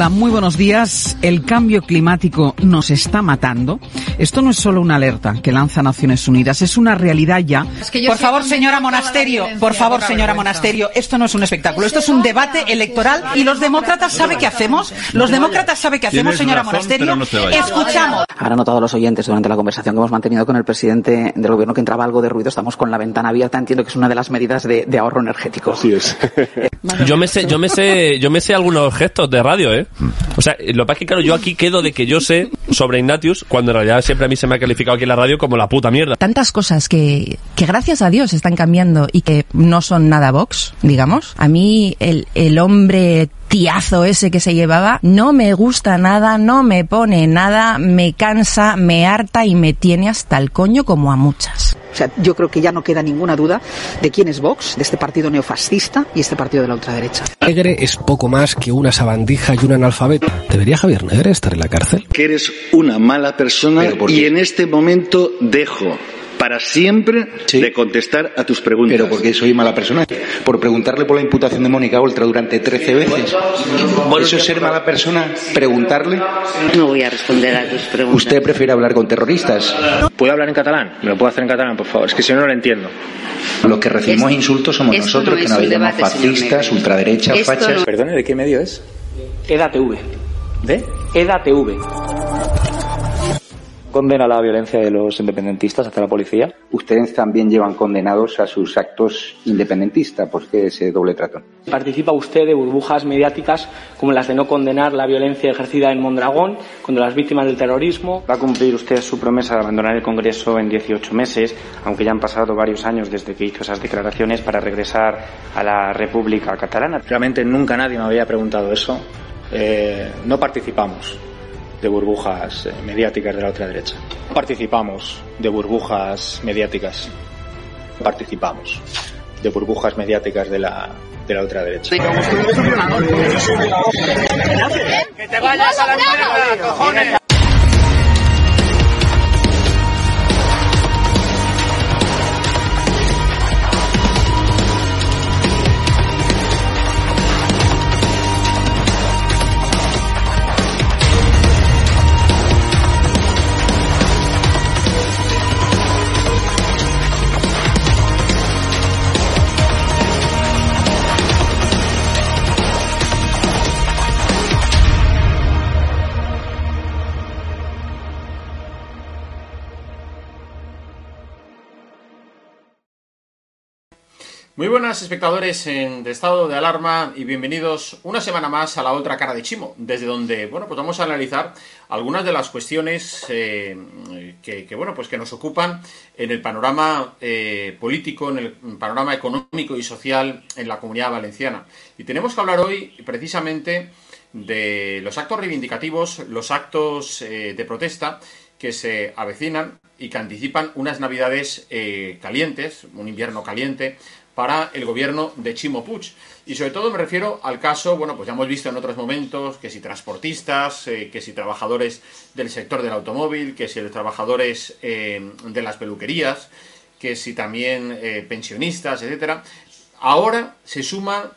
Hola, muy buenos días. El cambio climático nos está matando. Esto no es solo una alerta que lanza Naciones Unidas, es una realidad ya. que por favor, señora Monasterio, por favor, señora. Monasterio, esto no es un espectáculo, esto es un debate electoral y los demócratas saben qué hacemos. Los demócratas saben qué hacemos, señora Monasterio. Escuchamos. Habrán notado los oyentes durante la conversación que hemos mantenido con el presidente del gobierno que entraba algo de ruido. Estamos con la ventana abierta. Entiendo que es una de las medidas de, de ahorro energético. Así es. Yo me sé, yo me sé, yo me sé algunos gestos de radio, ¿eh? O sea, lo que pasa es que claro, yo aquí quedo de que yo sé sobre Ignatius, cuando en realidad siempre a mí se me ha calificado aquí en la radio como la puta mierda. tantas cosas que, que gracias a Dios están cambiando y que no son nada Vox, digamos. A mí el, el hombre tiazo ese que se llevaba no me gusta nada, no me pone nada, me cansa, me harta y me tiene hasta el coño como a muchas. O sea, yo creo que ya no queda ninguna duda de quién es Vox, de este partido neofascista y este partido de la ultraderecha. Negre es poco más que una sabandija y un analfabeto. ¿Debería Javier Negre estar en la cárcel? que eres una mala persona ¿Pero por y en este momento dejo para siempre Sí. de contestar a tus preguntas. Pero porque soy mala persona. Por preguntarle por la imputación de Mónica Oltra durante 13 veces. ¿Eso es ser mala persona? ¿Preguntarle? No voy a responder a tus preguntas. ¿Usted prefiere hablar con terroristas? ¿Puedo hablar en catalán? ¿Me lo puedo hacer en catalán, por favor? Es que si no, no lo entiendo. Los que recibimos insultos somos esto nosotros, no que nos llamamos fascistas, ultraderechas, fachas. no- Perdone, ¿de qué medio es? EDATV. ¿De? EDATV. Condena la violencia de los independentistas hacia la policía. Ustedes también llevan condenados a sus actos independentistas. ¿Por qué ese doble trato? Participa usted de burbujas mediáticas como las de no condenar la violencia ejercida en Mondragón contra las víctimas del terrorismo. Va a cumplir usted su promesa de abandonar el Congreso en 18 meses, aunque ya han pasado varios años desde que hizo esas declaraciones para regresar a la República Catalana. Realmente nunca nadie me había preguntado eso. Eh, no participamos de burbujas eh, mediáticas de la ultraderecha. Participamos de burbujas mediáticas. Participamos de burbujas mediáticas de la, de la ultraderecha. Muy buenas espectadores de estado de alarma y bienvenidos una semana más a la otra cara de Chimo, desde donde bueno pues vamos a analizar algunas de las cuestiones eh, que, bueno pues que nos ocupan en el panorama eh, político, en el panorama económico y social en la comunidad valenciana. Y tenemos que hablar hoy precisamente de los actos reivindicativos, los actos eh, de protesta que se avecinan y que anticipan unas navidades calientes, un invierno caliente, para el gobierno de Chimo Puig. Y sobre todo me refiero al caso, bueno, pues ya hemos visto en otros momentos que si transportistas, eh, que si trabajadores del sector del automóvil, que si los trabajadores eh, de las peluquerías, que si también eh, pensionistas, etcétera. Ahora se suma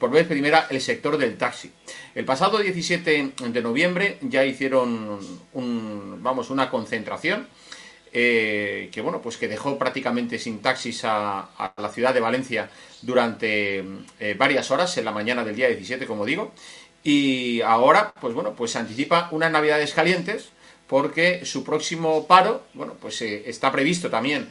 por vez primera el sector del taxi. El pasado 17 de noviembre ya hicieron un, vamos, una concentración eh, que bueno, pues que dejó prácticamente sin taxis a, la ciudad de Valencia durante eh, varias horas en la mañana del día 17, como digo. Y ahora, pues bueno, pues se anticipa unas navidades calientes porque su próximo paro, bueno, pues eh, está previsto también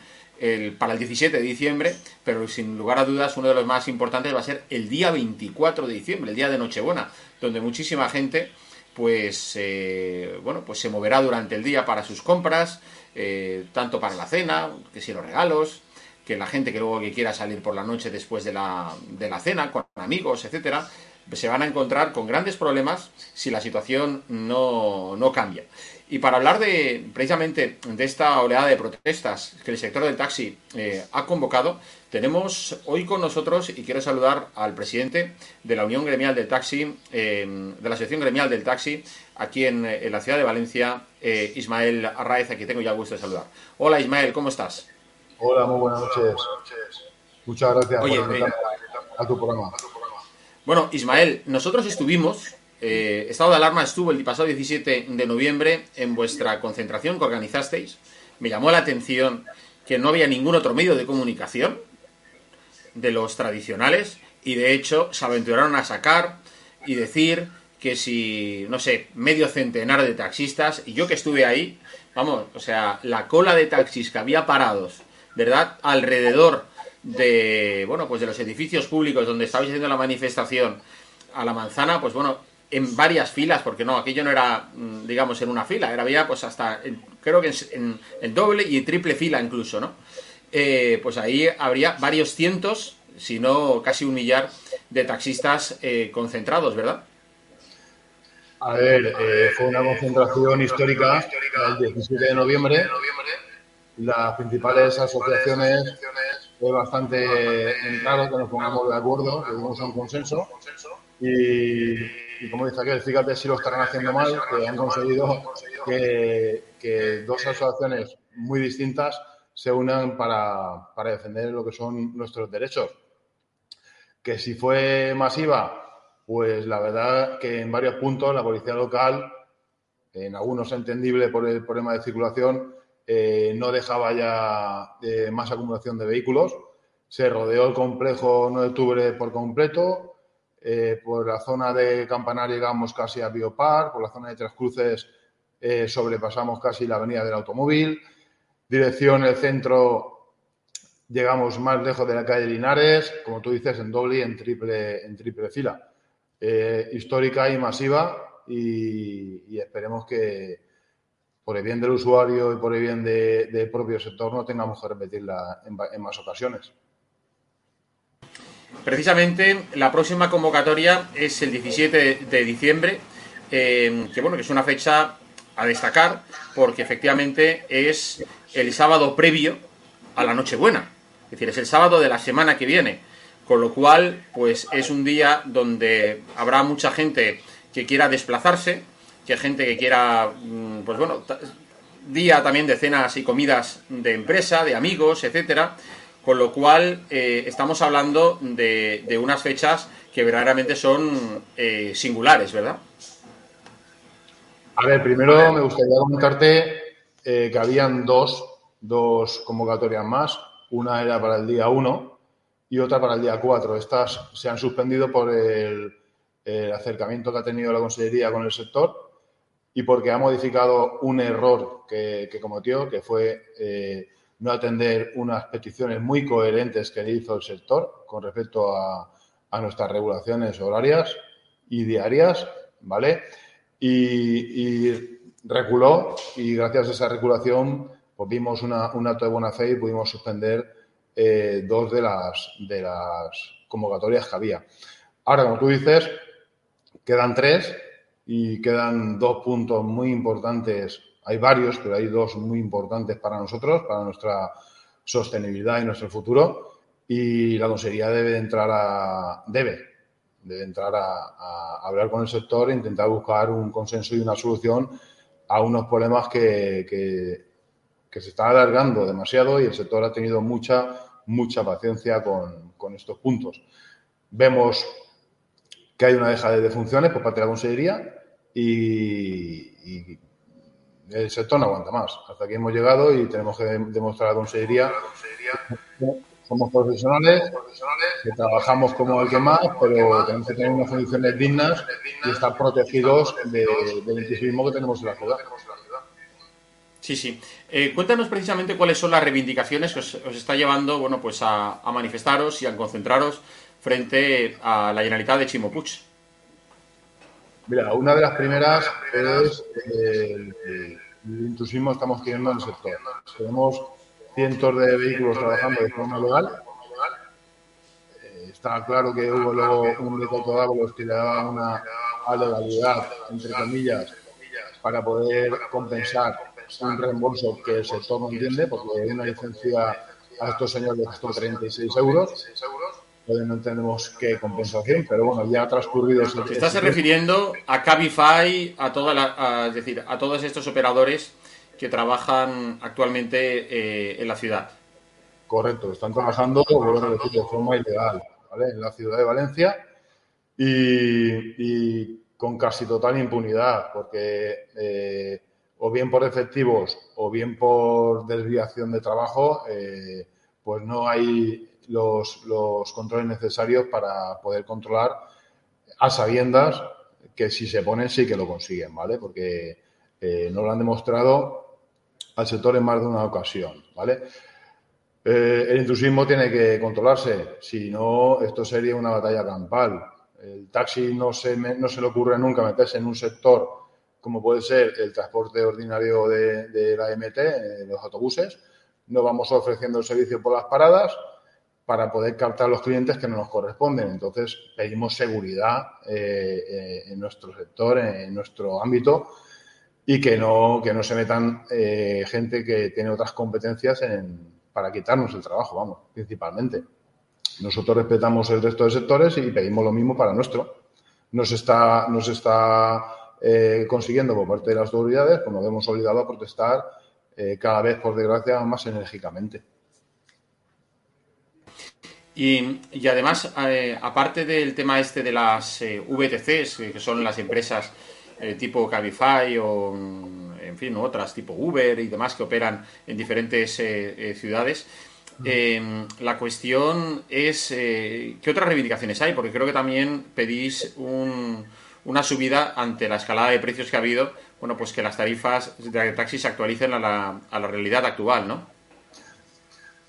para el 17 de diciembre, pero sin lugar a dudas uno de los más importantes va a ser el día 24 de diciembre, el día de Nochebuena, donde muchísima gente pues bueno, pues se moverá durante el día para sus compras, eh, tanto para la cena, que si los regalos, que la gente que luego que quiera salir por la noche después de la, de la cena con amigos, etcétera, se van a encontrar con grandes problemas si la situación no, no cambia. Y para hablar de precisamente de esta oleada de protestas que el sector del taxi eh, ha convocado, tenemos hoy con nosotros, y quiero saludar al presidente de la Unión Gremial del Taxi, eh, de la Asociación Gremial del Taxi, aquí en, en la ciudad de Valencia, eh, Ismael Arraez, aquí tengo ya el gusto de saludar. Hola Ismael, ¿cómo estás? Hola, muy buenas noches. Muchas gracias Oye, por eh, a tu programa. Bueno, Ismael, nosotros estuvimos, Estado de Alarma estuvo el pasado 17 de noviembre en vuestra concentración que organizasteis. Me llamó la atención que no había ningún otro medio de comunicación de los tradicionales y de hecho se aventuraron a sacar y decir que si, no sé, medio centenar de taxistas, y yo que estuve ahí, vamos, o sea, la cola de taxis que había parados, ¿verdad? Alrededor de, bueno, pues de los edificios públicos donde estabais haciendo la manifestación a la manzana, pues bueno, en varias filas, porque no, aquello no era, mm, digamos, en una fila, era había pues hasta, creo que en, en- en doble y triple fila incluso, ¿no? Eh, pues ahí habría varios cientos, si no casi un millar, de taxistas eh, concentrados, ¿verdad? A ver, eh, fue una concentración histórica el 17 de noviembre. Las principales asociaciones fue bastante claro que nos pongamos de acuerdo, llegamos a un consenso. Y, como dice aquel, fíjate si lo estarán haciendo mal, que han conseguido que dos asociaciones muy distintas se unan para, para defender lo que son nuestros derechos. Que si fue masiva, pues la verdad que en varios puntos la policía local, en algunos entendible por el problema de circulación, eh, no dejaba ya eh, más acumulación de vehículos. Se rodeó el complejo 9 de octubre por completo. Eh, por la zona de Campanar llegamos casi a Biopar. Por la zona de Tres Cruces eh, sobrepasamos casi la avenida del automóvil. Dirección el centro llegamos más lejos de la calle Linares, como tú dices, en doble y en triple, en triple fila. Eh, histórica y masiva y, esperemos que por el bien del usuario y por el bien de- del propio sector no tengamos que repetirla en más ocasiones. Precisamente la próxima convocatoria es el 17 de diciembre, eh, que bueno, que es una fecha a destacar porque efectivamente es el sábado previo a la Nochebuena, es decir, es el sábado de la semana que viene, con lo cual pues es un día donde habrá mucha gente que quiera desplazarse, que gente que quiera, mm, pues bueno, día también de cenas y comidas de empresa, de amigos, etcétera, con lo cual eh, estamos hablando de, de unas fechas que verdaderamente son eh, singulares, ¿verdad? A ver, primero me gustaría comentarte eh, que habían dos, dos convocatorias más. Una era para el día 1 y otra para el día 4. Estas se han suspendido por el, acercamiento que ha tenido la Consellería con el sector y porque ha modificado un error que, que cometió, que fue eh, no atender unas peticiones muy coherentes que le hizo el sector con respecto a, nuestras regulaciones horarias y diarias, ¿vale? Y reculó y gracias a esa reculación pues vimos una, un acto de buena fe y pudimos suspender eh, dos de las, de las convocatorias que había. Ahora, como tú dices, quedan tres y quedan dos puntos muy importantes. Hay varios, pero hay dos muy importantes para nosotros, para nuestra sostenibilidad y nuestro futuro. Y la Consejería debe entrar a. debe, debe entrar a, a hablar con el sector e intentar buscar un consenso y una solución a unos problemas que, que, se están alargando demasiado y el sector ha tenido mucha, mucha paciencia con, con estos puntos. Vemos que hay una dejadez de funciones por parte de la Consejería y, y el sector no aguanta más. Hasta aquí hemos llegado y tenemos que demostrar a la Consejería somos profesionales, que trabajamos como el que más, pero tenemos que tener unas condiciones dignas y estar protegidos de- del inquisitismo que tenemos en la ciudad. Sí, sí. Eh, cuéntanos precisamente cuáles son las reivindicaciones que os, os está llevando, bueno, pues a, a manifestaros y a concentraros frente a la Generalitat de Chimo Puig. Mira, una de las primeras es eh, el intrusismo que estamos teniendo en el sector. Tenemos cientos de vehículos trabajando de forma legal. Eh, está claro que hubo luego un de que le daba una legalidad, entre comillas, para poder compensar un reembolso que el sector no entiende, porque una licencia a estos señores costó 36 euros. Todavía no entendemos qué compensación, pero bueno, ya ha transcurrido ese Te estás refiriendo a Cabify, a toda la, a- es decir, a todos estos operadores que trabajan actualmente eh, en la ciudad. Correcto, están trabajando, repetir, de forma ilegal, ¿vale? En la ciudad de Valencia y, con casi total impunidad, porque eh, o bien por efectivos o bien por desviación de trabajo, eh, pues no hay los, los controles necesarios para poder controlar a sabiendas que si se ponen sí que lo consiguen, ¿vale? Porque nos lo han demostrado al sector en más de una ocasión, ¿vale? Eh, el intrusismo tiene que controlarse, si no, esto sería una batalla campal. El taxi no se, no se le ocurre nunca meterse en un sector como puede ser el transporte ordinario de, la MT, eh, los autobuses. No vamos ofreciendo el servicio por las paradas para poder captar los clientes que no nos corresponden. Entonces, pedimos seguridad eh, eh, en nuestro sector, en nuestro ámbito, y que no, que no se metan eh, gente que tiene otras competencias en- para quitarnos el trabajo, vamos, principalmente. Nosotros respetamos el resto de sectores y pedimos lo mismo para nuestro. Nos está, nos está eh, consiguiendo por parte de las autoridades, pues nos hemos obligado a protestar eh, cada vez, por desgracia, más enérgicamente. Y, y además, eh, aparte del tema este de las eh, VTCs, eh, que son las empresas eh, tipo Cabify o, en fin, otras tipo Uber y demás que operan en diferentes eh, eh, ciudades, eh, la cuestión es eh, qué otras reivindicaciones hay, porque creo que también pedís un- una subida ante la escalada de precios que ha habido, bueno, pues que las tarifas de taxis se actualicen a la, a la realidad actual, ¿no?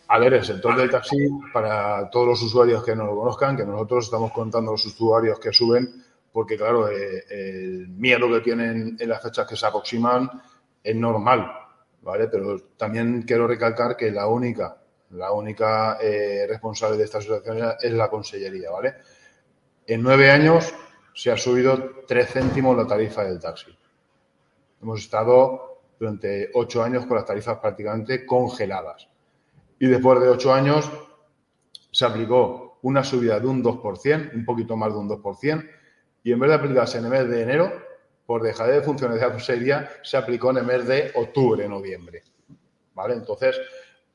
A ver, el sector del taxi, para todos los usuarios que no lo conozcan, que nosotros estamos contando los usuarios que suben, porque claro, eh, el miedo que tienen en las fechas que se aproximan es normal, ¿vale? Pero también quiero recalcar que la única, la única eh, responsable de esta situación es la Consellería, ¿vale? En nueve años se ha subido tres céntimos la tarifa del taxi. Hemos estado durante ocho años con las tarifas prácticamente congeladas. Y después de ocho años se aplicó una subida de un 2%, un poquito más de un 2%, y en vez de aplicarse en el mes de enero, por dejar de funciones de la Consejería, se aplicó en el mes de octubre, noviembre. ¿Vale? Entonces,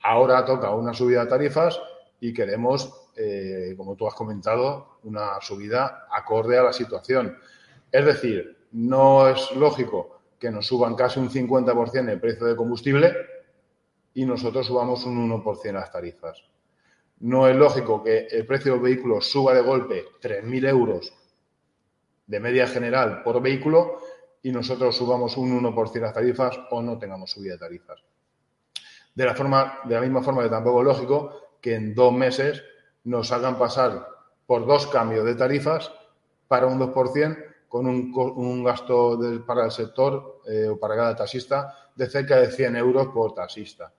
ahora toca una subida de tarifas y queremos, eh, como tú has comentado, una subida acorde a la situación. Es decir, no es lógico que nos suban casi un 50% el precio de combustible y nosotros subamos un 1% las tarifas. No es lógico que el precio del vehículo suba de golpe 3.000 euros de media general por vehículo y nosotros subamos un 1% las tarifas o no tengamos subida de tarifas. De la, forma, de la misma forma que tampoco es lógico que en dos meses nos hagan pasar por dos cambios de tarifas para un 2% con un, un gasto para el sector eh, o para cada taxista de cerca de 100 euros por taxista,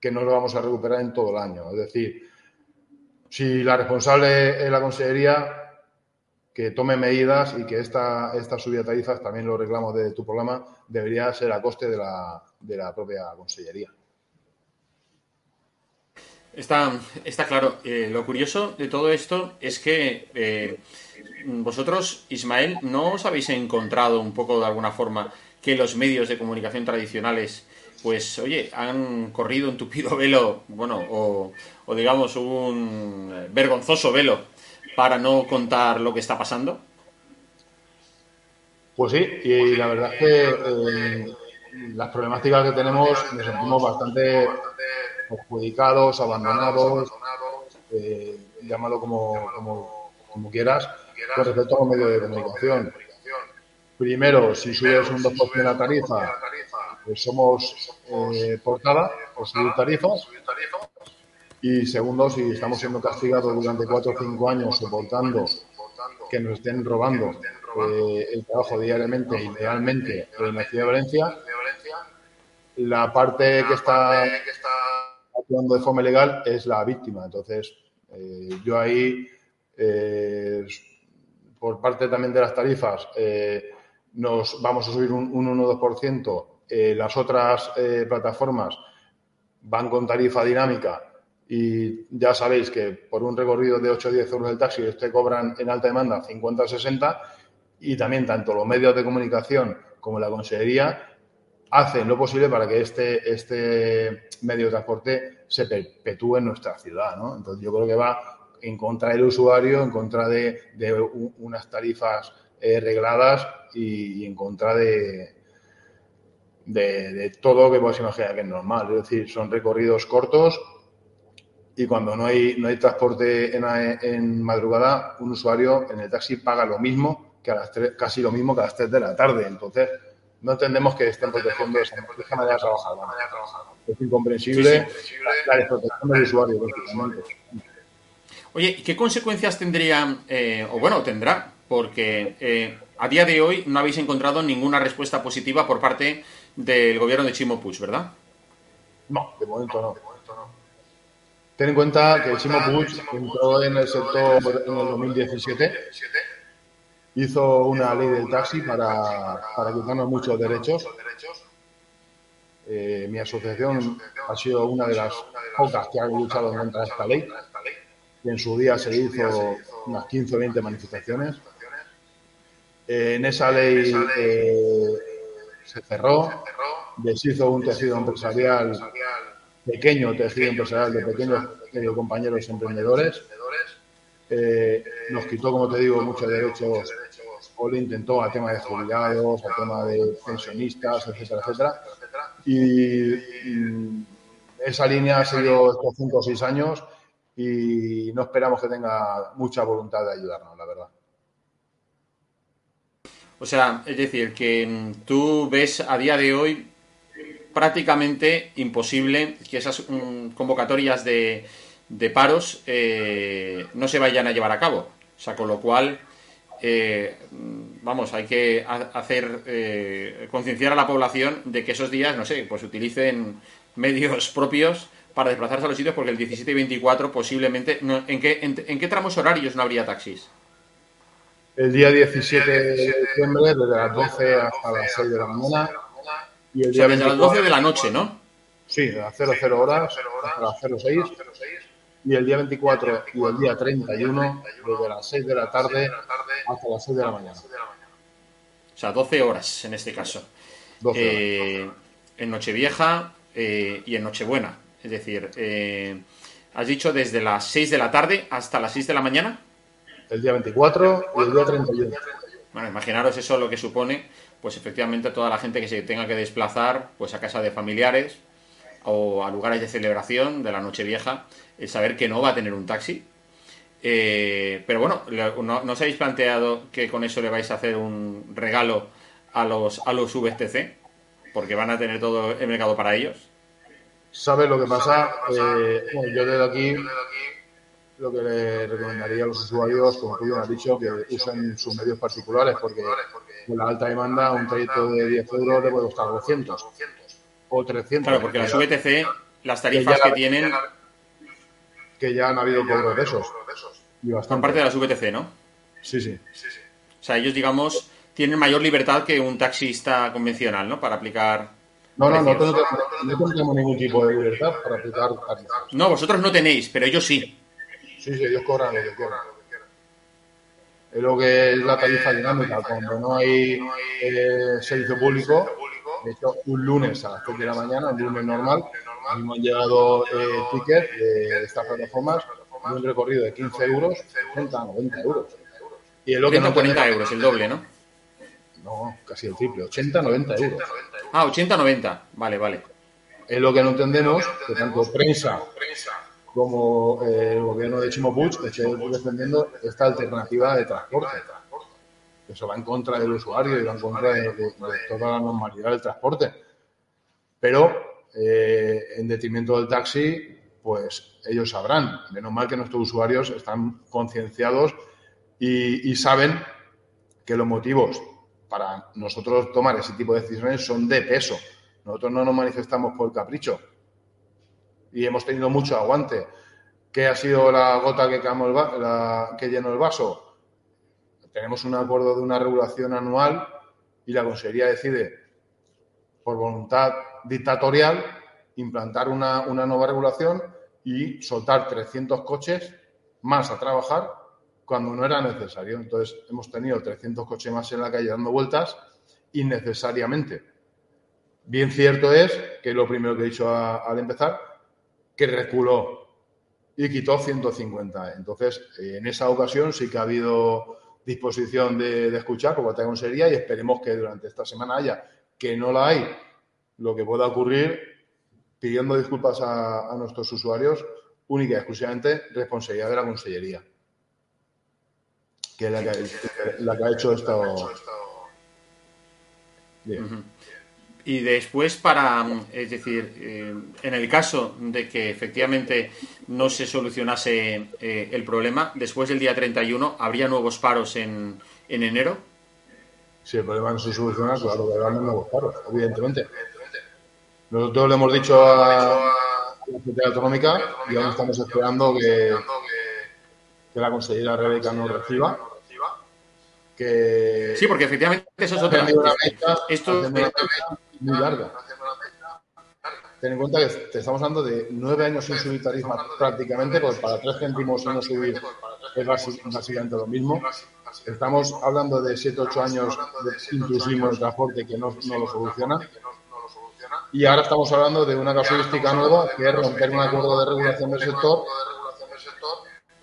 que no lo vamos a recuperar en todo el año. Es decir, si la responsable es la Consellería, que tome medidas y que esta, esta subida de tarifas, también lo reclamo de tu programa, debería ser a coste de la, de la propia Consellería. Está, está claro. Eh, lo curioso de todo esto es que eh, vosotros, Ismael, ¿no os habéis encontrado un poco de alguna forma que los medios de comunicación tradicionales, pues, oye, han corrido un tupido velo, bueno, o, digamos un vergonzoso velo para no contar lo que está pasando? Pues sí, y la verdad es que eh, las problemáticas que tenemos nos sentimos bastante perjudicados, abandonados, eh, llámalo como, como, quieras, con respecto a los medios de comunicación. Primero, si subes un 2% la tarifa, pues somos eh, portada por subir tarifas. Y segundo, si estamos siendo castigados durante cuatro o cinco años soportando que nos estén robando eh, el trabajo diariamente y legalmente en la ciudad de Valencia. La parte que está actuando de forma ilegal es la víctima. Entonces, eh, yo ahí, eh, por parte también de las tarifas, eh, nos vamos a subir un, un 1-2%. Eh, las otras plataformas van con tarifa dinámica y ya sabéis que por un recorrido de 8 o 10 euros del taxi te cobran en alta demanda 50 o 60 y también tanto los medios de comunicación como la consejería hacen lo posible para que este, este medio de transporte se perpetúe en nuestra ciudad. ¿no? Entonces yo creo que va en contra del usuario, en contra de, unas tarifas eh, regladas y, en contra de, de, todo lo que puedes imaginar que es normal. Es decir, son recorridos cortos y cuando no hay, no hay transporte en, en madrugada, un usuario en el taxi paga lo mismo que a las tres- casi lo mismo que a las 3 de la tarde. Entonces, no entendemos que estén protegiendo esa, manera de trabajar. Es incomprensible la desprotección del usuario. Oye, ¿y qué consecuencias tendría, eh, o bueno, tendrá? Porque eh, a día de hoy no habéis encontrado ninguna respuesta positiva por parte del gobierno de Chimo Puig, ¿verdad? No, de momento no. Ten en cuenta que Chimo Puig entró en el sector en el 2017, hizo una ley del taxi para, para quitarnos muchos derechos. Eh, mi asociación ha sido una de las pocas que ha luchado contra esta ley. En su día se hizo unas 15 o 20 manifestaciones. Eh, en esa ley eh, se cerró, deshizo un tejido empresarial, pequeño tejido empresarial de pequeños eh, compañeros emprendedores. Eh, nos quitó, como te digo, muchos derechos o le intentó al tema de jubilados, al tema de pensionistas, etcétera, etcétera. Y, y esa línea ha sido estos cinco o seis años y no esperamos que tenga mucha voluntad de ayudarnos, la verdad. O sea, es decir, que tú ves a día de hoy prácticamente imposible que esas mm, convocatorias de, de paros eh, no se vayan a llevar a cabo. O sea, con lo cual, eh, vamos, hay que ha- hacer eh, concienciar a la población de que esos días, no sé, pues utilicen medios propios para desplazarse a los sitios porque el 17 y 24 posiblemente... no- ¿en, qué, en, en qué tramos horarios no habría taxis? El día 17 de diciembre, desde las 12 hasta las 6 de la mañana. Y el O sea, día desde las 12 de la noche, ¿no? Sí, de las 00 horas hasta las 06. Y el día 24 y el día 31, desde las 6 de la tarde hasta las 6 de la mañana. O sea, 12 horas en este caso. 12 Eh, en Nochevieja eh, y en Nochebuena. Es decir, eh, has dicho desde las 6 de la tarde hasta las 6 de la mañana. El día 24 y el día 31. Bueno, imaginaros eso lo que supone, pues efectivamente toda la gente que se tenga que desplazar pues a casa de familiares o a lugares de celebración de la Nochevieja, el saber que no va a tener un taxi. Eh, pero bueno, le- ¿no, no os habéis planteado que con eso le vais a hacer un regalo a los, a los VTC? Porque van a tener todo el mercado para ellos. ¿Sabes lo que pasa? Eh, bueno, yo desde aquí lo que le recomendaría a los usuarios, como tú bien has dicho, que usen sus medios particulares, porque con la alta demanda un trayecto de 10 euros le puede costar 200 o 300. Claro, porque las VTC, las tarifas que tienen, que ya han habido cobros de esos. Y son bastante. parte de las VTC, ¿no? Sí, sí. O sea, ellos, digamos, tienen mayor libertad que un taxista convencional, ¿no? Para aplicar. No, no, no, tenemos- no tenemos ningún tipo de libertad para aplicar tarifas. No, vosotros no tenéis, pero ellos sí. Sí, sí, ellos cobran lo que quieran. Es lo que es la tarifa dinámica. Cuando no hay eh, servicio público, de hecho, un lunes a las 3 de la mañana, un lunes normal, a mí me han llegado eh, tickets de, estas plataformas de un recorrido de 15 euros, 80, 90 euros. Y es lo que 30 no 40 tenemos- euros, el doble, ¿no? No, casi el triple, 80, 90 euros. Ah, 80 90. Vale, vale. Es lo que no entendemos, que tanto prensa como eh, el gobierno de Chimo esté defendiendo esta alternativa de transporte. Eso va en contra del usuario y va en contra de toda la normalidad del transporte. Pero eh, en detrimento del taxi, pues ellos sabrán. Menos mal que nuestros usuarios están concienciados y, y saben que los motivos para nosotros tomar ese tipo de decisiones son de peso. Nosotros no nos manifestamos por capricho y hemos tenido mucho aguante. ¿Qué ha sido la gota que, el la- que llenó el vaso? Tenemos un acuerdo de una regulación anual y la Consejería decide, por voluntad dictatorial, implantar una, una nueva regulación y soltar 300 coches más a trabajar cuando no era necesario. Entonces, hemos tenido 300 coches más en la calle dando vueltas innecesariamente. Bien cierto es que lo primero que he dicho al empezar, que reculó y quitó 150. Entonces, en esa ocasión sí que ha habido disposición de, de escuchar de la Consejería y esperemos que durante esta semana haya, que no la hay, lo que pueda ocurrir, pidiendo disculpas a, a nuestros usuarios, única y exclusivamente responsabilidad de la Consellería, que es la que, la que ha hecho esto. Bien. Y después para, es decir, eh, en el caso de que efectivamente no se solucionase eh, el problema, después del día 31, ¿habría nuevos paros en, en enero? Si el problema no se soluciona, claro que habrá nuevos paros, evidentemente. Nosotros le hemos dicho a la Sociedad Autonómica y aún estamos esperando que, que la consejera Rebeca nos reciba. Que Sí, porque efectivamente eso es otra. fecha, Esto, fecha muy larga. Ten en cuenta que te estamos hablando de nueve años sin subir tarifas prácticamente, porque para tres céntimos no subir es básicamente lo mismo. Estamos hablando de siete, ocho años de intrusismo en el transporte que no, no lo soluciona. Y ahora estamos hablando de una casuística nueva, que es romper un acuerdo de regulación del sector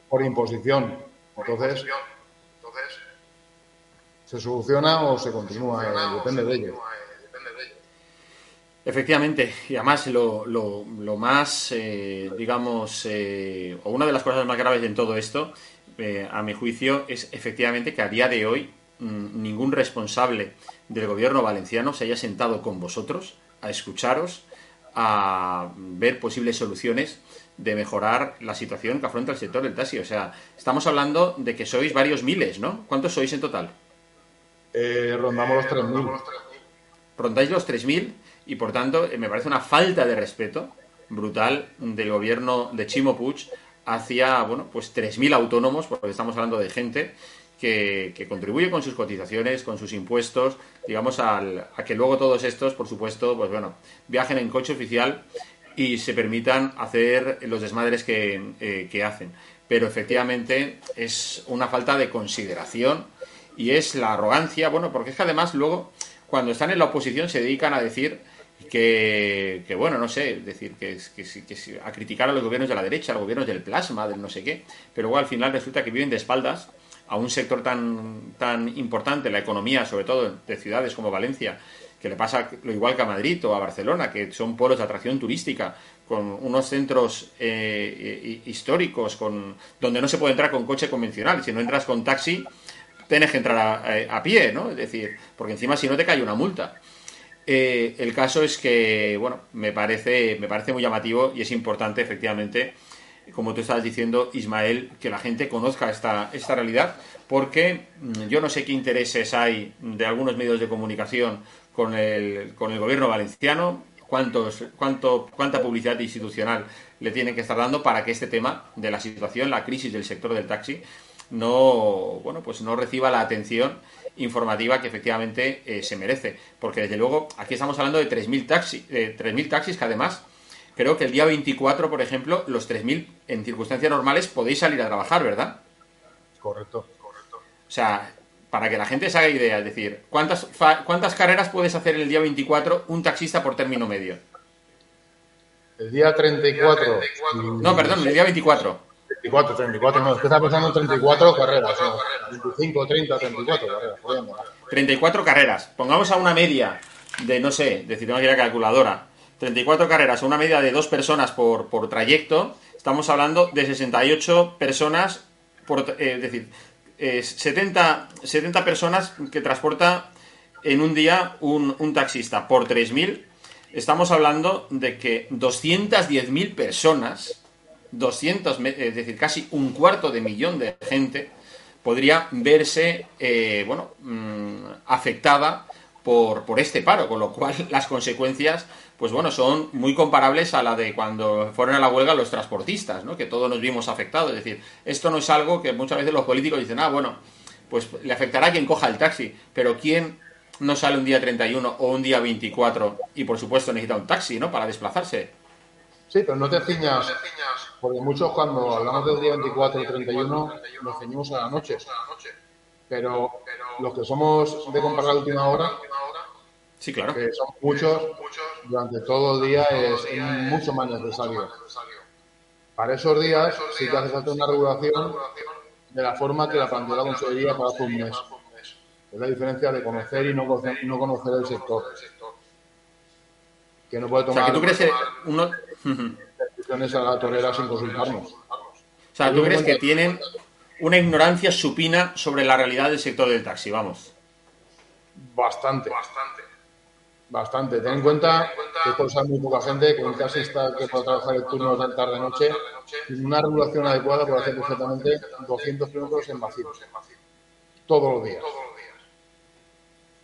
por imposición. Entonces, ¿se soluciona o se continúa? Eh, Depende de ello. Efectivamente, y además lo, lo- lo más, eh, digamos, eh, o una de las cosas más graves en todo esto, eh, a mi juicio, es efectivamente que a día de hoy mm, ningún responsable del gobierno valenciano se haya sentado con vosotros a escucharos, a ver posibles soluciones de mejorar la situación que afronta el sector del taxi. O sea, estamos hablando de que sois varios miles, ¿no? ¿Cuántos sois en total? Eh, rondamos los 3.000. rondáis los 3.000 y por tanto eh, me parece una falta de respeto brutal del gobierno de Chimo Puig hacia, bueno, pues 3.000 autónomos, porque estamos hablando de gente que, contribuye con sus cotizaciones, con sus impuestos, digamos, al- a que luego todos estos, por supuesto, pues bueno, viajen en coche oficial y se permitan hacer los desmadres que, eh, que hacen. Pero efectivamente es una falta de consideración y es la arrogancia, bueno, porque es que además luego, cuando están en la oposición, se dedican a decir que, que, bueno, no sé, decir que, que, que a criticar a los gobiernos de la derecha, a los gobiernos del plasma, del no sé qué, pero luego al final resulta que viven de espaldas a un sector tan, tan importante, la economía, sobre todo de ciudades como Valencia, que le pasa lo igual que a Madrid o a Barcelona, que son polos de atracción turística, con unos centros eh, hi- históricos, con donde no se puede entrar con coche convencional, si no entras con taxi, tienes que entrar a, a pie, ¿no? Es decir, porque encima si no te cae una multa. Eh, el caso es que, bueno, me parece, me parece muy llamativo y es importante, efectivamente, como tú estabas diciendo, Ismael, que la gente conozca esta, esta realidad, porque mm, yo no sé qué intereses hay de algunos medios de comunicación con el, con el gobierno valenciano, cuántos, cuánto, cuánta publicidad institucional le tienen que estar dando para que este tema de la situación, la crisis del sector del taxi, no, bueno, pues no reciba la atención informativa que efectivamente eh, se merece. Porque desde luego aquí estamos hablando de 3.000 taxis, de 3.000 taxis que además creo que el día 24, por ejemplo, los 3.000 en circunstancias normales podéis salir a trabajar, ¿verdad? Correcto. O sea, para que la gente se haga idea, es decir, ¿cuántas, fa- ¿cuántas carreras puedes hacer el día 24 un taxista por término medio? El día 34. No, perdón, el día 24. 24, 34, no, es que está pensando en 34 carreras. ¿no? 25, 30, 34 carreras. por ahí anda. 34 carreras. Pongamos a una media de, no sé, decir, tengo que ir a la calculadora. 34 carreras, a una media de dos personas por, por trayecto. Estamos hablando de 68 personas, por, eh, es decir, eh, 70, 70 personas que transporta en un día un, un taxista por 3.000. Estamos hablando de que 210.000 personas, 200, me- es decir, casi un cuarto de millón de gente, podría verse, eh, bueno, mm, afectada por, por este paro, con lo cual las consecuencias, pues bueno, son muy comparables a la de cuando fueron a la huelga los transportistas, ¿no? Que todos nos vimos afectados. Es decir, esto no es algo que muchas veces los políticos dicen, ah, bueno, pues le afectará a quien coja el taxi, pero ¿quién no sale un día 31 o un día 24 y por supuesto necesita un taxi, ¿no? Para desplazarse. Sí, pero no te ciñas, porque muchos cuando hablamos del día 24 y 31 nos ceñimos a la noche. Pero los que somos de comprar la última hora, sí, claro. que son muchos, durante todo el día es, mucho más necesario. Para esos días sí que hace falta una regulación de la forma que la planteó la Consejería para hace un mes. Es la diferencia de conocer y no conocer, no conocer el sector. Que no puede O sea, tomar que tú crees que uno... decisiones a la torera sin consultarnos. O sea, ¿tú crees que tienen una ignorancia supina sobre la realidad del sector del taxi? Vamos. Bastante. Bastante. Bastante. Ten en cuenta que esto sabe muy poca gente, que un taxista que puede trabajar el turno de tarde-noche, sin una regulación adecuada puede hacer perfectamente 200 kilómetros en vacío. Todos los días.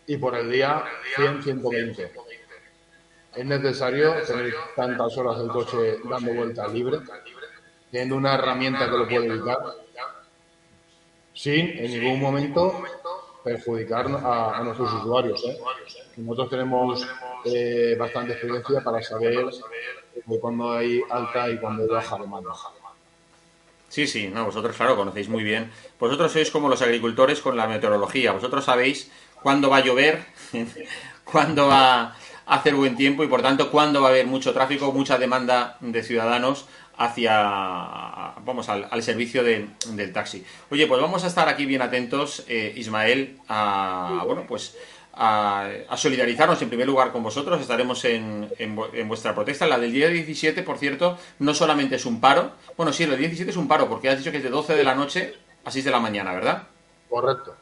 Y por el día, 100, 120. Es necesario tener tantas horas el coche dando vueltas libre, teniendo una herramienta que lo puede evitar, sin en ningún momento perjudicar a, nuestros usuarios. ¿eh? Nosotros tenemos eh, bastante experiencia para saber eh, cuándo hay alta y cuándo hay baja demanda. Sí, sí, no, vosotros, claro, conocéis muy bien. Vosotros sois como los agricultores con la meteorología. Vosotros sabéis cuándo va a llover, cuándo va hacer buen tiempo y, por tanto, cuándo va a haber mucho tráfico, mucha demanda de ciudadanos hacia, vamos, al, al servicio de- del taxi. Oye, pues vamos a estar aquí bien atentos, eh, Ismael, a, bueno, pues a, a solidarizarnos en primer lugar con vosotros. Estaremos en, en en vuestra protesta. La del día 17, por cierto, no solamente es un paro. Bueno, sí, el día 17 es un paro porque has dicho que es de 12 de la noche a 6 de la mañana, ¿verdad? Correcto.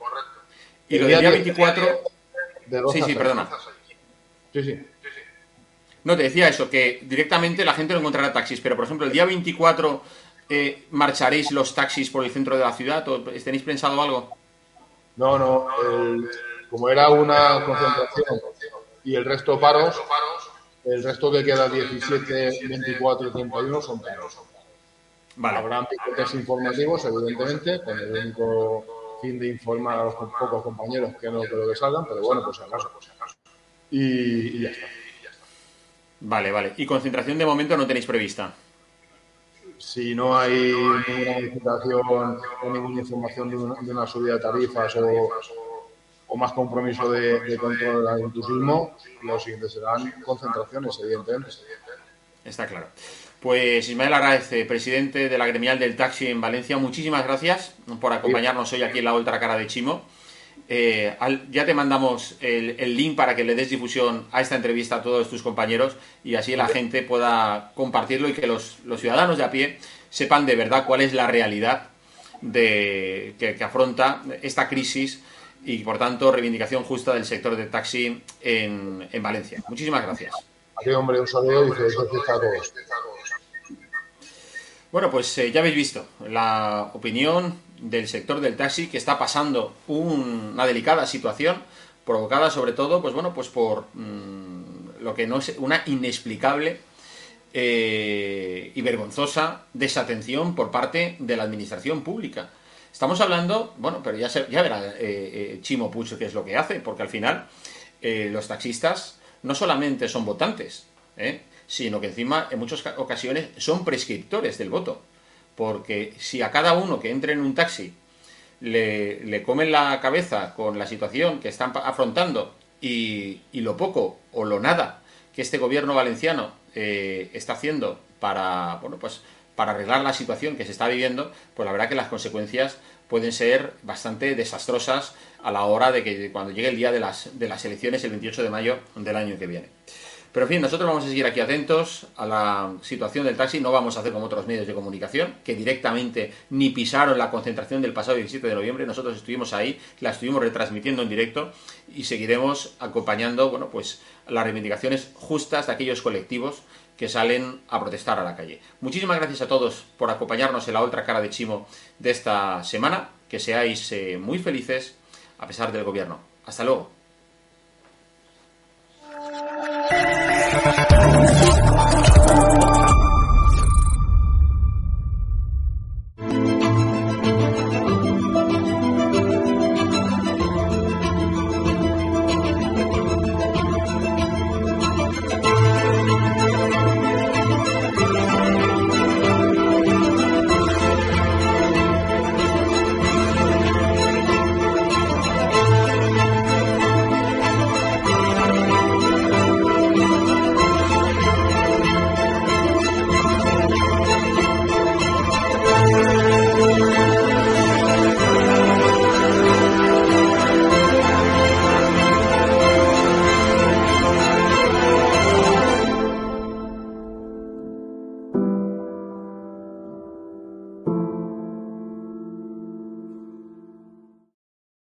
Y El lo del día día 10, 24... De 12 Sí, sí, 6. perdona. Sí, sí. No, te decía eso, que directamente la gente no encontrará taxis, pero por ejemplo, el día 24 eh, marcharéis los taxis por el centro de la ciudad, ¿o tenéis pensado algo? No, no. el- como era una concentración y el resto paros, el resto que queda 17, 24 y 31 son paros. Vale. Habrán piquetes informativos, evidentemente, con el único fin de informar a los co- pocos compañeros que no creo que salgan, pero bueno, pues si acaso. Y, y ya está. Vale, vale. Y concentración de momento no tenéis prevista. Si no hay ninguna modificación o ninguna información de una, de una subida de tarifas o, o más compromiso de, de control del intrusismo, los siguientes serán concentraciones, evidentemente. Está claro. Pues Ismael Arraez, presidente de la gremial del taxi en Valencia, muchísimas gracias por acompañarnos hoy aquí en la otra cara de Chimo. Eh, al- ya te mandamos el, el link para que le des difusión a esta entrevista a todos tus compañeros y así la gente pueda compartirlo y que los, los ciudadanos de a pie sepan de verdad cuál es la realidad de, que, que afronta esta crisis y por tanto reivindicación justa del sector del taxi en, en Valencia. Muchísimas gracias. Aquí, hombre, un saludo y a todos. Bueno, pues eh, ya habéis visto la opinión del sector del taxi que está pasando un- una delicada situación provocada sobre todo, pues bueno, pues por mm, lo que no es una inexplicable eh, y vergonzosa desatención por parte de la administración pública. Estamos hablando, bueno, pero ya, se- ya verá eh, eh, Chimo Puig qué es lo que hace, porque al final eh, los taxistas no solamente son votantes, sino que encima en muchas ca- ocasiones son prescriptores del voto. Porque si a cada uno que entre en un taxi le, le comen la cabeza con la situación que están afrontando y, y lo poco o lo nada que este gobierno valenciano eh, está haciendo para, bueno, pues, para arreglar la situación que se está viviendo, pues la verdad que las consecuencias pueden ser bastante desastrosas a la hora de que cuando llegue el día de las, de las elecciones el 28 de mayo del año que viene. Pero en fin, nosotros vamos a seguir aquí atentos a la situación del taxi, no vamos a hacer como otros medios de comunicación, que directamente ni pisaron la concentración del pasado 17 de noviembre, nosotros estuvimos ahí, la estuvimos retransmitiendo en directo y seguiremos acompañando, bueno, pues las reivindicaciones justas de aquellos colectivos que salen a protestar a la calle. Muchísimas gracias a todos por acompañarnos en la otra cara de Chimo de esta semana que seáis eh, muy felices a pesar del gobierno. Hasta luego.